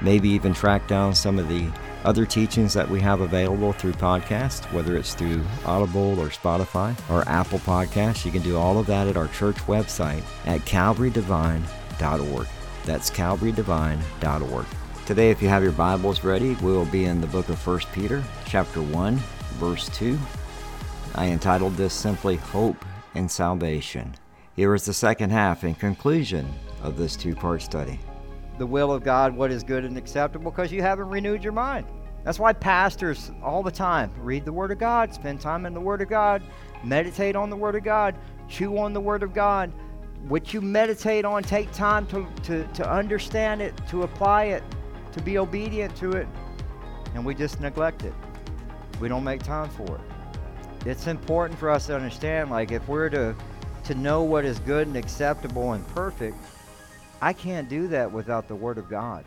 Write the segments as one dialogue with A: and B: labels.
A: maybe even track down some of the other teachings that we have available through podcast, whether it's through Audible or Spotify or Apple Podcasts. You can do all of that at our church website at calvarydevine.org. That's calvarydevine.org. Today, if you have your Bibles ready, we will be in the book of 1 Peter, chapter 1, verse 2. I entitled this simply Hope and Salvation. Here is the second half and conclusion of this two part study the will of God, what is good and acceptable, because you haven't renewed your mind. That's why pastors all the time read the Word of God, spend time in the Word of God, meditate on the Word of God, chew on the Word of God. What you meditate on, take time to, to, to understand it, to apply it, to be obedient to it, and we just neglect it. We don't make time for it. It's important for us to understand, like, if we're to, to know what is good and acceptable and perfect, I can't do that without the Word of God.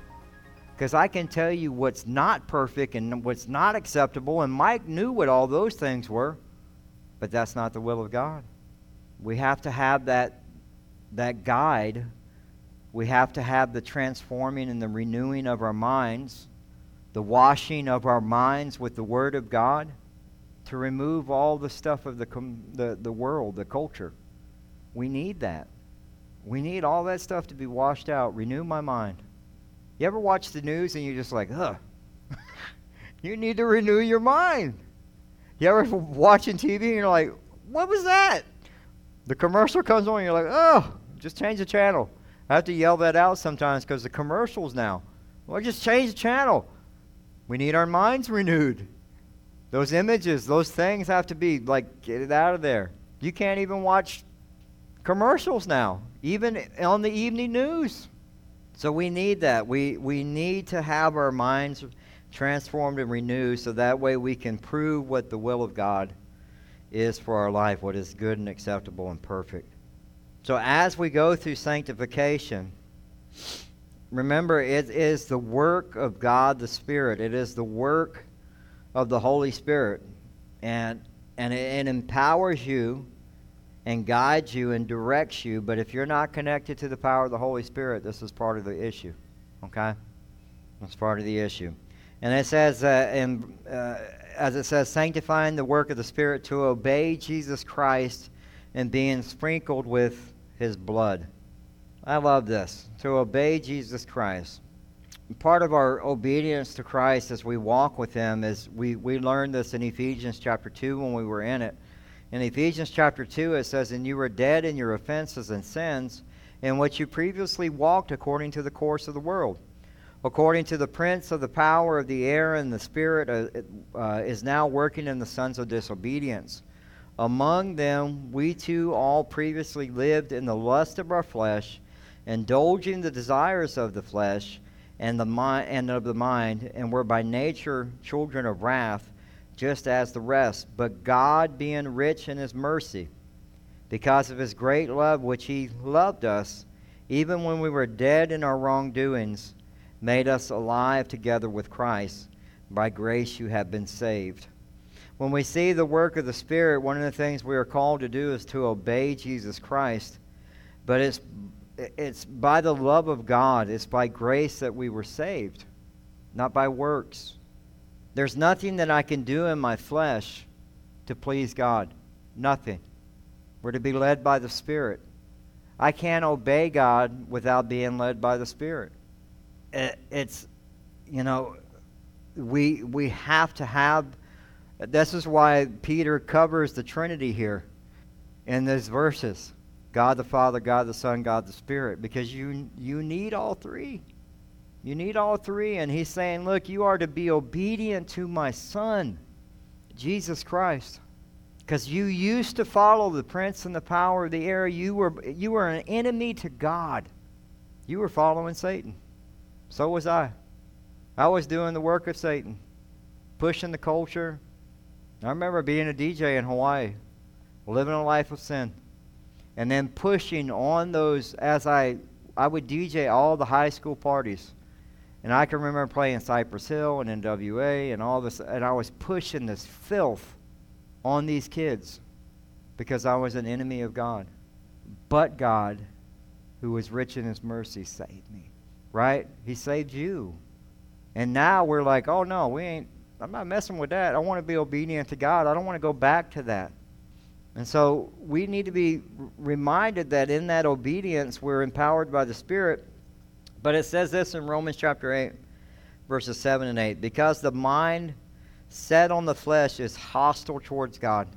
A: Because I can tell you what's not perfect and what's not acceptable, and Mike knew what all those things were, but that's not the will of God. We have to have that, that guide. We have to have the transforming and the renewing of our minds, the washing of our minds with the Word of God to remove all the stuff of the, the, the world, the culture. We need that. We need all that stuff to be washed out. Renew my mind. You ever watch the news and you're just like, ugh. you need to renew your mind. You ever watching TV and you're like, what was that? The commercial comes on and you're like, oh, just change the channel. I have to yell that out sometimes because the commercials now. Well, just change the channel. We need our minds renewed. Those images, those things have to be like, get it out of there. You can't even watch commercials now even on the evening news. So we need that. We, we need to have our minds transformed and renewed so that way we can prove what the will of God is for our life, what is good and acceptable and perfect. So as we go through sanctification, remember it is the work of God the Spirit. It is the work of the Holy Spirit. And, and it, it empowers you and guides you and directs you. But if you're not connected to the power of the Holy Spirit, this is part of the issue. Okay? That's part of the issue. And it says, uh, in, uh, as it says, sanctifying the work of the Spirit to obey Jesus Christ and being sprinkled with his blood. I love this. To obey Jesus Christ. Part of our obedience to Christ as we walk with him is we, we learned this in Ephesians chapter 2 when we were in it in Ephesians chapter 2, it says, And you were dead in your offenses and sins, in which you previously walked according to the course of the world, according to the prince of the power of the air and the spirit uh, uh, is now working in the sons of disobedience. Among them, we too all previously lived in the lust of our flesh, indulging the desires of the flesh and, the mi- and of the mind, and were by nature children of wrath just as the rest. But God, being rich in his mercy, because of his great love which he loved us, even when we were dead in our wrongdoings, made us alive together with Christ. By grace you have been saved. When we see the work of the Spirit, one of the things we are called to do is to obey Jesus Christ. But it's, it's by the love of God, it's by grace that we were saved, not by works. There's nothing that I can do in my flesh to please God. Nothing. We're to be led by the Spirit. I can't obey God without being led by the Spirit. It's, you know, we, we have to have, this is why Peter covers the Trinity here in these verses. God the Father, God the Son, God the Spirit, because you, you need all three. You need all three. And he's saying, look, you are to be obedient to my Son, Jesus Christ. Because you used to follow the prince and the power of the air. You were, you were an enemy to God. You were following Satan. So was I. I was doing the work of Satan, pushing the culture. I remember being a DJ in Hawaii, living a life of sin, and then pushing on those as I I would DJ all the high school parties. And I can remember playing Cypress Hill and NWA and all this, and I was pushing this filth on these kids because I was an enemy of God. But God, who was rich in his mercy, saved me. Right? He saved you. And now we're like, oh no, we ain't, I'm not messing with that. I want to be obedient to God. I don't want to go back to that. And so we need to be reminded that in that obedience, we're empowered by the Spirit. But it says this in Romans chapter 8, verses 7 and 8 because the mind set on the flesh is hostile towards God.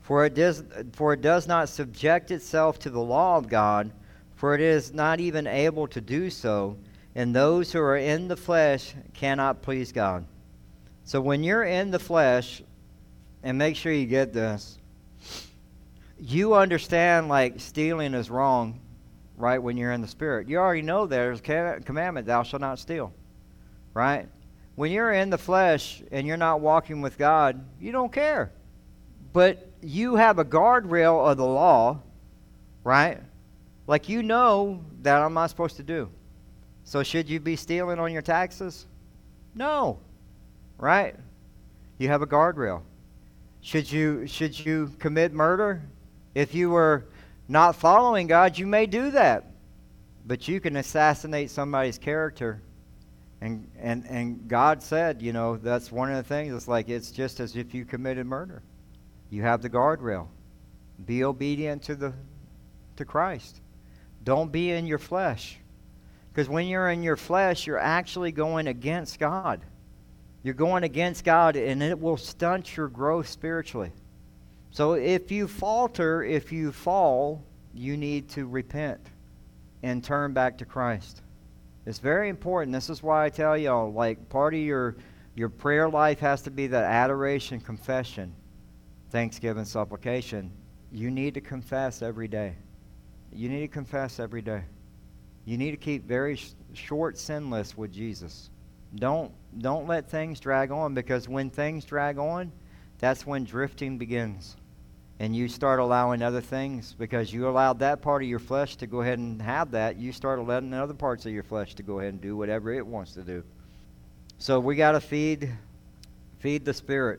A: For it, does, for it does not subject itself to the law of God, for it is not even able to do so and those who are in the flesh cannot please God. So when you're in the flesh, and make sure you get this, you understand like stealing is wrong, right? When you're in the spirit, you already know there's a commandment: "Thou shalt not steal," right? When you're in the flesh and you're not walking with God, you don't care. But you have a guardrail of the law, right? Like you know that I'm not supposed to do. So should you be stealing on your taxes? No. Right? You have a guardrail. Should you should you commit murder? If you were not following God, you may do that. But you can assassinate somebody's character. And and and God said, you know, that's one of the things. It's like it's just as if you committed murder. You have the guardrail. Be obedient to the to Christ. Don't be in your flesh. Because when you're in your flesh, you're actually going against God. You're going against God, and it will stunt your growth spiritually. So if you falter, if you fall, you need to repent and turn back to Christ. It's very important. This is why I tell y'all, like, part of your, your prayer life has to be that adoration, confession, thanksgiving, supplication. You need to confess every day. You need to confess every day. You need to keep very sh- short sin lists with Jesus. Don't don't let things drag on because when things drag on, that's when drifting begins. And you start allowing other things because you allowed that part of your flesh to go ahead and have that. You start letting other parts of your flesh to go ahead and do whatever it wants to do. So we got to feed feed the spirit.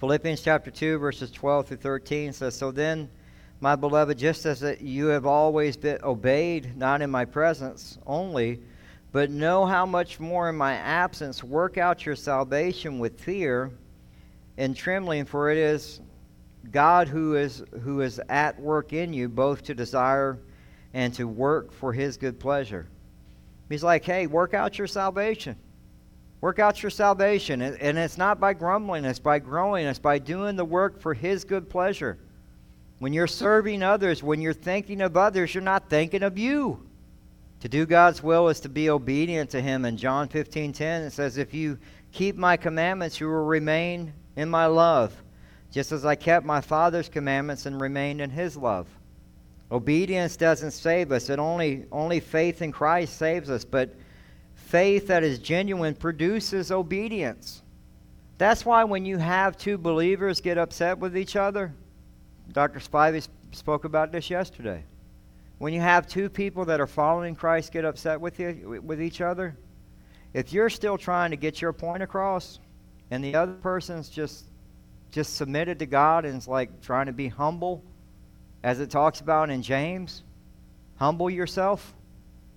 A: Philippians chapter 2 verses 12 through 13 says so then my beloved, just as you have always been obeyed, not in my presence only, but know how much more in my absence, work out your salvation with fear and trembling, for it is God who is who is at work in you, both to desire and to work for his good pleasure. He's like, hey, work out your salvation. Work out your salvation. And it's not by grumbling, it's by growing, it's by doing the work for his good pleasure. When you're serving others, when you're thinking of others, you're not thinking of you. To do God's will is to be obedient to Him. In John 15 10, it says, If you keep my commandments, you will remain in my love, just as I kept my Father's commandments and remained in His love. Obedience doesn't save us, it only, only faith in Christ saves us. But faith that is genuine produces obedience. That's why when you have two believers get upset with each other, Dr. Spivey spoke about this yesterday. When you have two people that are following Christ get upset with you with each other, if you're still trying to get your point across and the other person's just just submitted to God and is like trying to be humble as it talks about in James, humble yourself.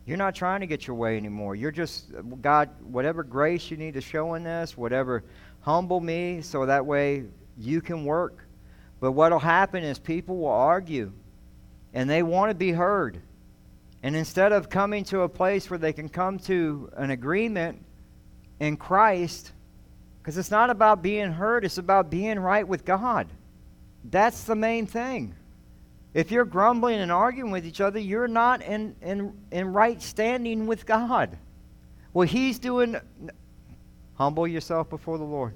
A: You're not trying to get your way anymore. You're just God, whatever grace you need to show in this, whatever humble me so that way you can work but what will happen is people will argue and they want to be heard. And instead of coming to a place where they can come to an agreement in Christ, because it's not about being heard, it's about being right with God. That's the main thing. If you're grumbling and arguing with each other, you're not in, in, in right standing with God. Well, He's doing. Humble yourself before the Lord.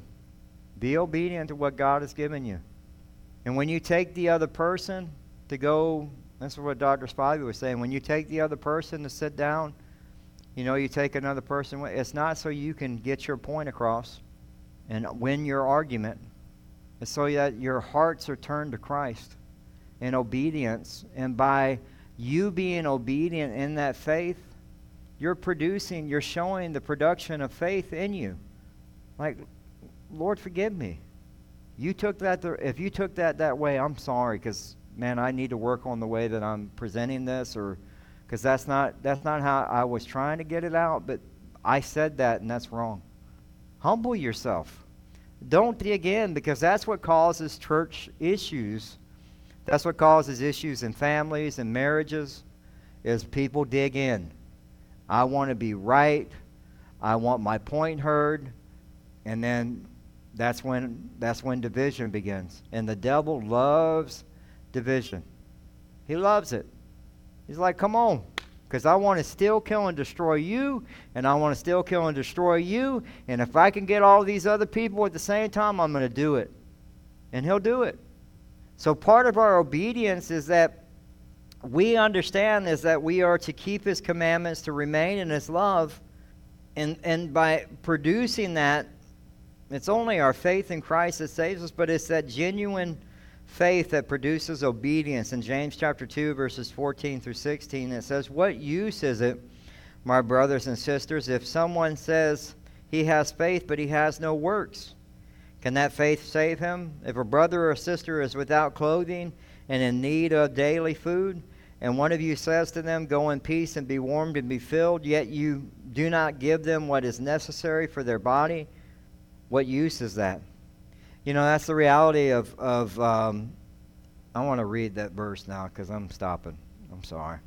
A: Be obedient to what God has given you. And when you take the other person to go, that's what Dr. Spivey was saying. When you take the other person to sit down, you know, you take another person, it's not so you can get your point across and win your argument. It's so that your hearts are turned to Christ in obedience. And by you being obedient in that faith, you're producing, you're showing the production of faith in you. Like, Lord, forgive me. You took that, if you took that that way, I'm sorry, because, man, I need to work on the way that I'm presenting this, or because that's not, that's not how I was trying to get it out, but I said that, and that's wrong. Humble yourself. Don't dig in, because that's what causes church issues. That's what causes issues in families and marriages, is people dig in. I want to be right. I want my point heard. And then that's when that's when division begins. And the devil loves division. He loves it. He's like, "Come on, because I want to still kill, and destroy you, and I want to still kill, and destroy you. And if I can get all these other people at the same time, I'm going to do it." And he'll do it. So part of our obedience is that we understand is that we are to keep his commandments, to remain in his love, and and by producing that it's only our faith in Christ that saves us, but it's that genuine faith that produces obedience. In James chapter 2, verses 14 through 16, it says, What use is it, my brothers and sisters, if someone says he has faith, but he has no works? Can that faith save him? If a brother or sister is without clothing and in need of daily food, and one of you says to them, Go in peace and be warmed and be filled, yet you do not give them what is necessary for their body, what use is that? You know, that's the reality of, of um, I want to read that verse now because I'm stopping. I'm sorry.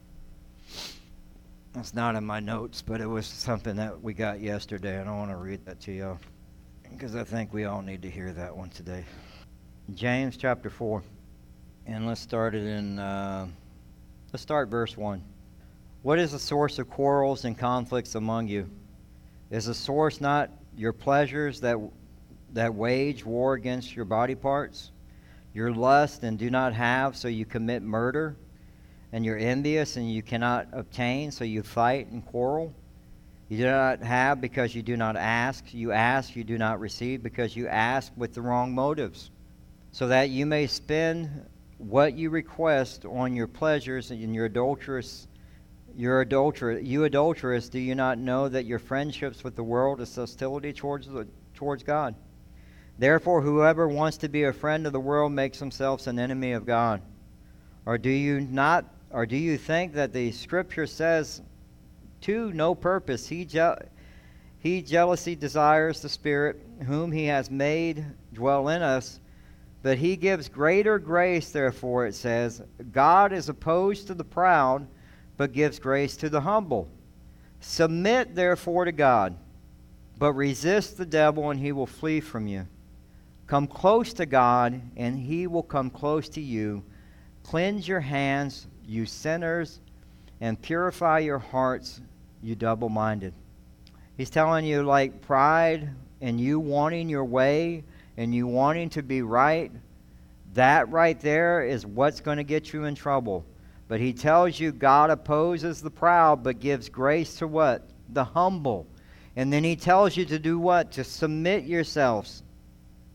A: It's not in my notes, but it was something that we got yesterday, and I want to read that to you because I think we all need to hear that one today. James chapter 4, and let's start it in, uh, let's start verse 1. What is the source of quarrels and conflicts among you? Is the source not your pleasures that, that wage war against your body parts, your lust and do not have, so you commit murder, and you're envious and you cannot obtain, so you fight and quarrel. You do not have because you do not ask. You ask, you do not receive because you ask with the wrong motives, so that you may spend what you request on your pleasures and your adulterous you're adulterous. You adulterous, do you not know that your friendships with the world is hostility towards, the, towards God? Therefore, whoever wants to be a friend of the world makes himself an enemy of God. Or do you not, or do you think that the Scripture says, to no purpose, he, je- he jealously desires the Spirit whom he has made dwell in us, but he gives greater grace, therefore, it says, God is opposed to the proud but gives grace to the humble. Submit therefore to God, but resist the devil, and he will flee from you. Come close to God, and he will come close to you. Cleanse your hands, you sinners, and purify your hearts, you double minded. He's telling you, like pride and you wanting your way and you wanting to be right, that right there is what's going to get you in trouble. But he tells you God opposes the proud, but gives grace to what? The humble. And then he tells you to do what? To submit yourselves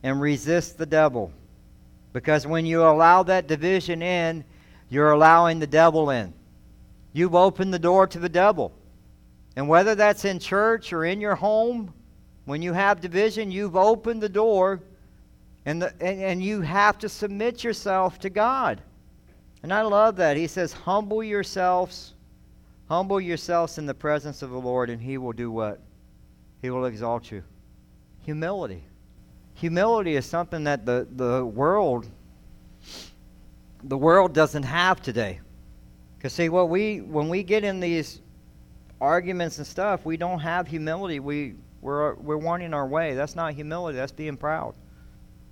A: and resist the devil. Because when you allow that division in, you're allowing the devil in. You've opened the door to the devil. And whether that's in church or in your home, when you have division, you've opened the door and, the, and, and you have to submit yourself to God. And I love that. He says, Humble yourselves, humble yourselves in the presence of the Lord, and He will do what? He will exalt you. Humility. Humility is something that the, the world the world doesn't have today. Because see what we when we get in these arguments and stuff, we don't have humility. We we're we're wanting our way. That's not humility, that's being proud.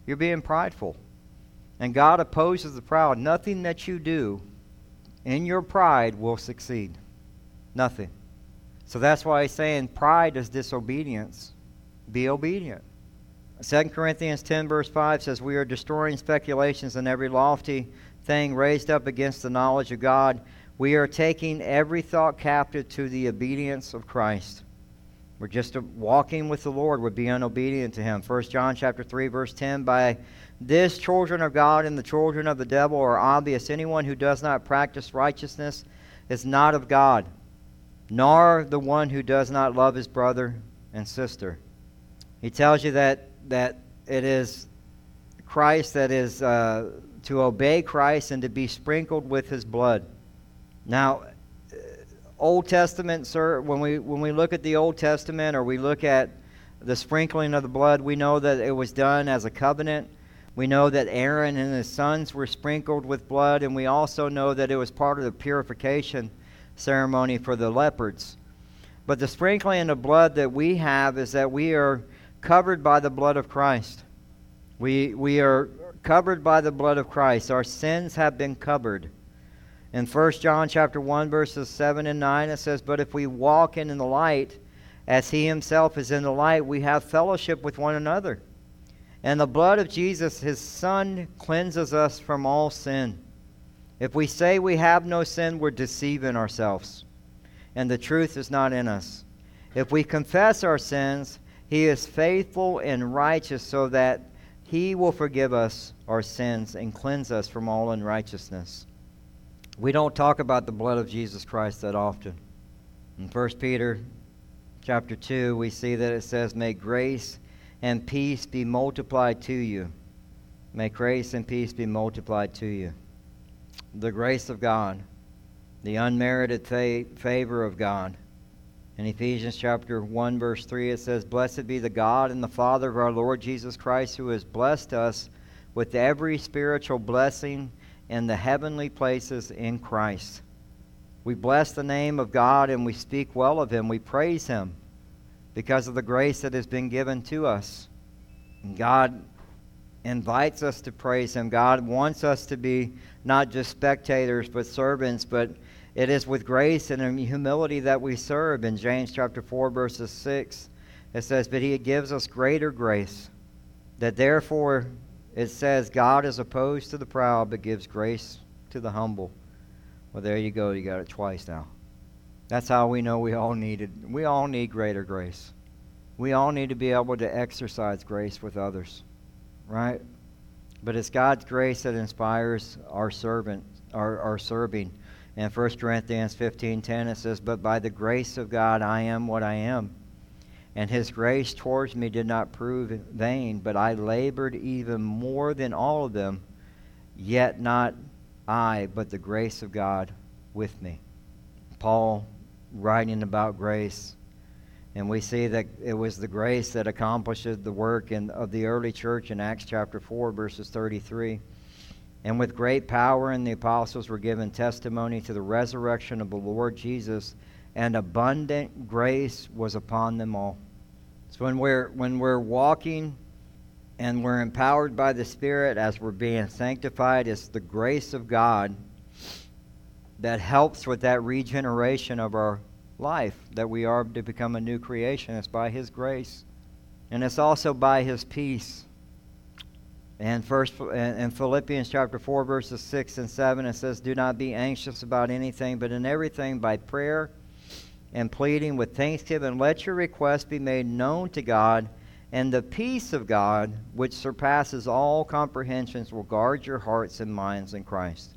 A: You're being prideful.
B: And God opposes the proud. Nothing that you do in your pride will succeed. Nothing. So that's why he's saying pride is disobedience. Be obedient. 2 Corinthians 10, verse 5 says, We are destroying speculations and every lofty thing raised up against the knowledge of God. We are taking every thought captive to the obedience of Christ. We're just uh, walking with the Lord. We're being obedient to Him. 1 John chapter 3, verse 10, By this children of God and the children of the devil are obvious. Anyone who does not practice righteousness is not of God, nor the one who does not love his brother and sister. He tells you that, that it is Christ that is uh, to obey Christ and to be sprinkled with his blood. Now, uh, Old Testament, sir, when we, when we look at the Old Testament or we look at the sprinkling of the blood, we know that it was done as a covenant. We know that Aaron and his sons were sprinkled with blood, and we also know that it was part of the purification ceremony for the leopards. But the sprinkling of blood that we have is that we are covered by the blood of Christ. We, we are covered by the blood of Christ. Our sins have been covered. In 1 John chapter 1 verses 7 and 9 it says, "But if we walk in the light, as he himself is in the light, we have fellowship with one another. And the blood of Jesus, his son, cleanses us from all sin. If we say we have no sin, we're deceiving ourselves, and the truth is not in us. If we confess our sins, he is faithful and righteous so that he will forgive us our sins and cleanse us from all unrighteousness. We don't talk about the blood of Jesus Christ that often. In 1 Peter chapter 2, we see that it says, May grace and peace be multiplied to you. May grace and peace be multiplied to you. The grace of God, the unmerited fa- favor of God, in Ephesians chapter 1 verse 3 it says, "Blessed be the God and the Father of our Lord Jesus Christ who has blessed us with every spiritual blessing in the heavenly places in Christ." We bless the name of God and we speak well of him. We praise him because of the grace that has been given to us. And God invites us to praise him. God wants us to be not just spectators but servants, but it is with grace and humility that we serve. In James chapter 4, verses 6, it says, But he gives us greater grace, that therefore it says, God is opposed to the proud, but gives grace to the humble. Well, there you go. You got it twice now. That's how we know we all needed. We all need greater grace. We all need to be able to exercise grace with others, right? But it's God's grace that inspires our servant, our, our serving. In 1 Corinthians 15:10 it says, "But by the grace of God I am what I am, and his grace towards me did not prove vain, but I labored even more than all of them, yet not I, but the grace of God with me." Paul writing about grace, and we see that it was the grace that accomplished the work in, of the early church in Acts chapter 4 verses 33. And with great power, and the apostles were given testimony to the resurrection of the Lord Jesus, and abundant grace was upon them all. So when we're when we're walking and we're empowered by the Spirit as we're being sanctified, it's the grace of God that helps with that regeneration of our life, that we are to become a new creation. It's by His grace. And it's also by His peace. And first in Philippians chapter 4 verses 6 and 7 it says do not be anxious about anything but in everything by prayer and pleading with thanksgiving let your requests be made known to God and the peace of God which surpasses all comprehensions will guard your hearts and minds in Christ.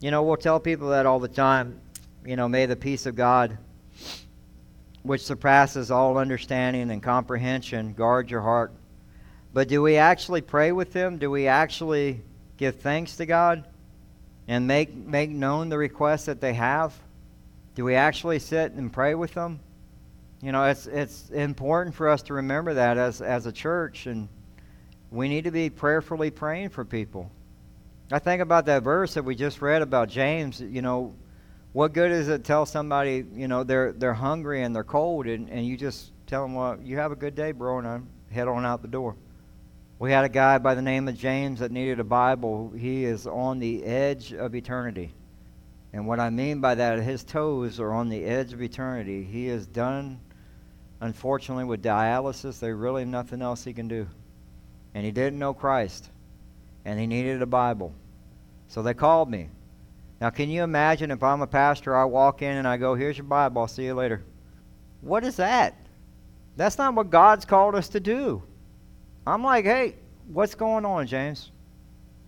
B: You know, we'll tell people that all the time, you know, may the peace of God which surpasses all understanding and comprehension guard your heart but do we actually pray with them? Do we actually give thanks to God and make, make known the requests that they have? Do we actually sit and pray with them? You know, it's, it's important for us to remember that as, as a church, and we need to be prayerfully praying for people. I think about that verse that we just read about James. You know, what good is it to tell somebody, you know, they're, they're hungry and they're cold, and, and you just tell them, well, you have a good day, bro, and I head on out the door. We had a guy by the name of James that needed a Bible. He is on the edge of eternity. And what I mean by that, his toes are on the edge of eternity. He is done, unfortunately, with dialysis. There's really nothing else he can do. And he didn't know Christ. And he needed a Bible. So they called me. Now, can you imagine if I'm a pastor, I walk in and I go, Here's your Bible, I'll see you later. What is that? That's not what God's called us to do. I'm like, Hey, what's going on, James?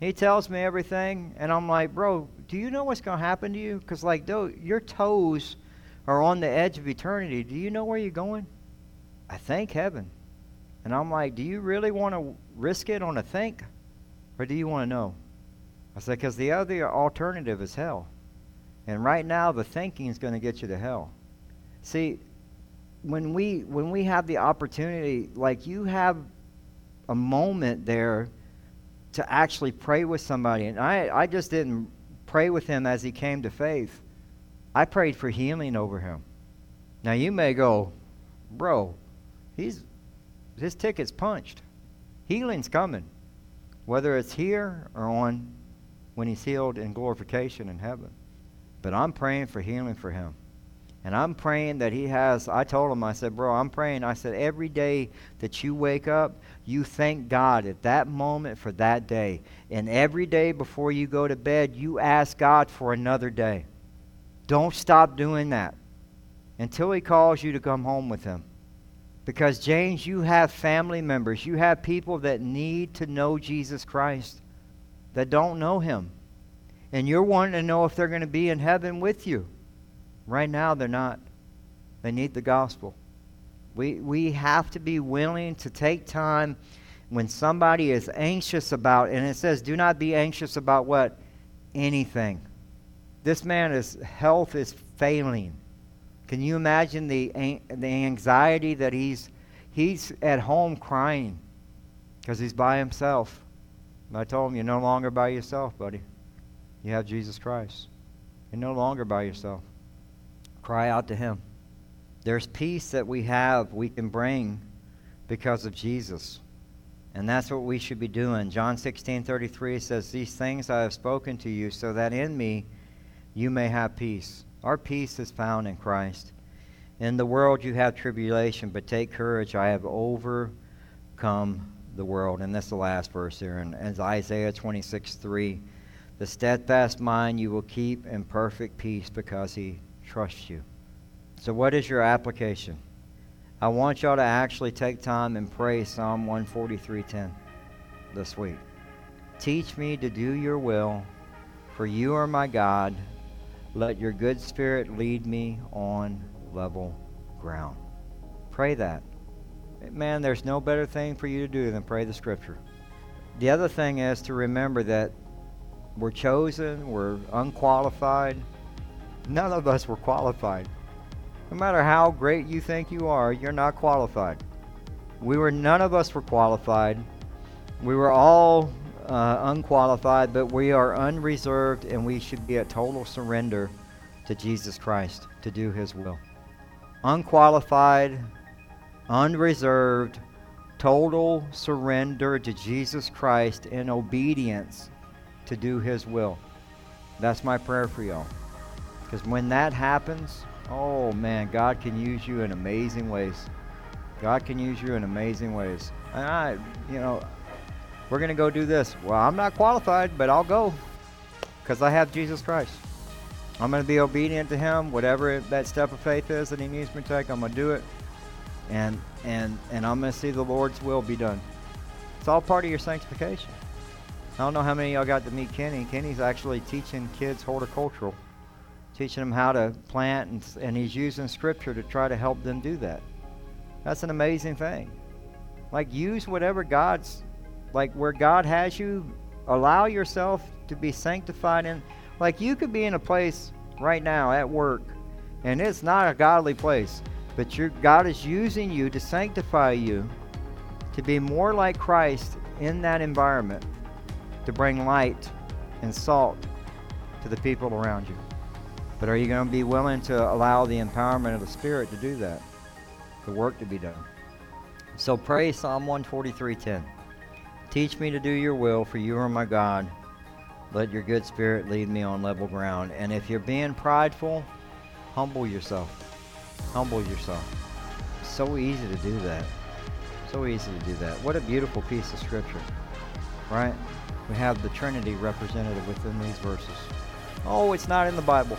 B: He tells me everything, and I'm like, Bro, do you know what's going to happen to you? Because, like, dude, your toes are on the edge of eternity. Do you know where you're going? I think heaven. And I'm like, do you really want to risk it on a think? Or do you want to know? I said, because the other alternative is hell. And right now, the thinking is going to get you to hell. See, when we when we have the opportunity, like you have a moment there to actually pray with somebody, and I I just didn't pray with him as he came to faith. I prayed for healing over him. Now you may go, bro, he's his ticket's punched. Healing's coming. Whether it's here or on when he's healed in glorification in heaven. But I'm praying for healing for him. And I'm praying that he has. I told him, I said, Bro, I'm praying. I said, every day that you wake up, you thank God at that moment for that day. And every day before you go to bed, you ask God for another day. Don't stop doing that until he calls you to come home with him. Because, James, you have family members, you have people that need to know Jesus Christ that don't know him. And you're wanting to know if they're going to be in heaven with you. Right now, they're not. They need the gospel. We, we have to be willing to take time when somebody is anxious about, and it says, do not be anxious about what? Anything. This man, man's health is failing. Can you imagine the, the anxiety that he's, he's at home crying because he's by himself? And I told him, You're no longer by yourself, buddy. You have Jesus Christ. You're no longer by yourself. Cry out to Him. There's peace that we have, we can bring because of Jesus. And that's what we should be doing. John 16 33 says, These things I have spoken to you, so that in me you may have peace. Our peace is found in Christ. In the world you have tribulation, but take courage. I have overcome the world. And that's the last verse here. And as Isaiah 26 3, the steadfast mind you will keep in perfect peace because he trusts you. So, what is your application? I want y'all to actually take time and pray Psalm 143:10 this week. Teach me to do your will, for you are my God. Let your good spirit lead me on level ground. Pray that man, there's no better thing for you to do than pray the scripture. The other thing is to remember that we're chosen, we're unqualified. None of us were qualified. No matter how great you think you are, you're not qualified. We were none of us were qualified. We were all uh, unqualified, but we are unreserved and we should be at total surrender to Jesus Christ to do his will. Unqualified, unreserved, total surrender to Jesus Christ in obedience to do His will. That's my prayer for y'all. Because when that happens, oh man, God can use you in amazing ways. God can use you in amazing ways. And I, you know, we're going to go do this. Well, I'm not qualified, but I'll go because I have Jesus Christ. I'm going to be obedient to Him. Whatever that step of faith is that He needs me to take, I'm going to do it and and and I'm going to see the Lord's will be done. It's all part of your sanctification. I don't know how many y'all got to meet Kenny. Kenny's actually teaching kids horticultural, teaching them how to plant, and, and he's using scripture to try to help them do that. That's an amazing thing. Like use whatever God's like where God has you, allow yourself to be sanctified in like you could be in a place right now at work and it's not a godly place but your, God is using you to sanctify you to be more like Christ in that environment, to bring light and salt to the people around you. But are you going to be willing to allow the empowerment of the Spirit to do that? The work to be done. So pray Psalm 143:10. Teach me to do your will, for you are my God. Let your good spirit lead me on level ground. And if you're being prideful, humble yourself. Humble yourself. So easy to do that. So easy to do that. What a beautiful piece of scripture. Right? We have the Trinity represented within these verses. Oh, it's not in the Bible.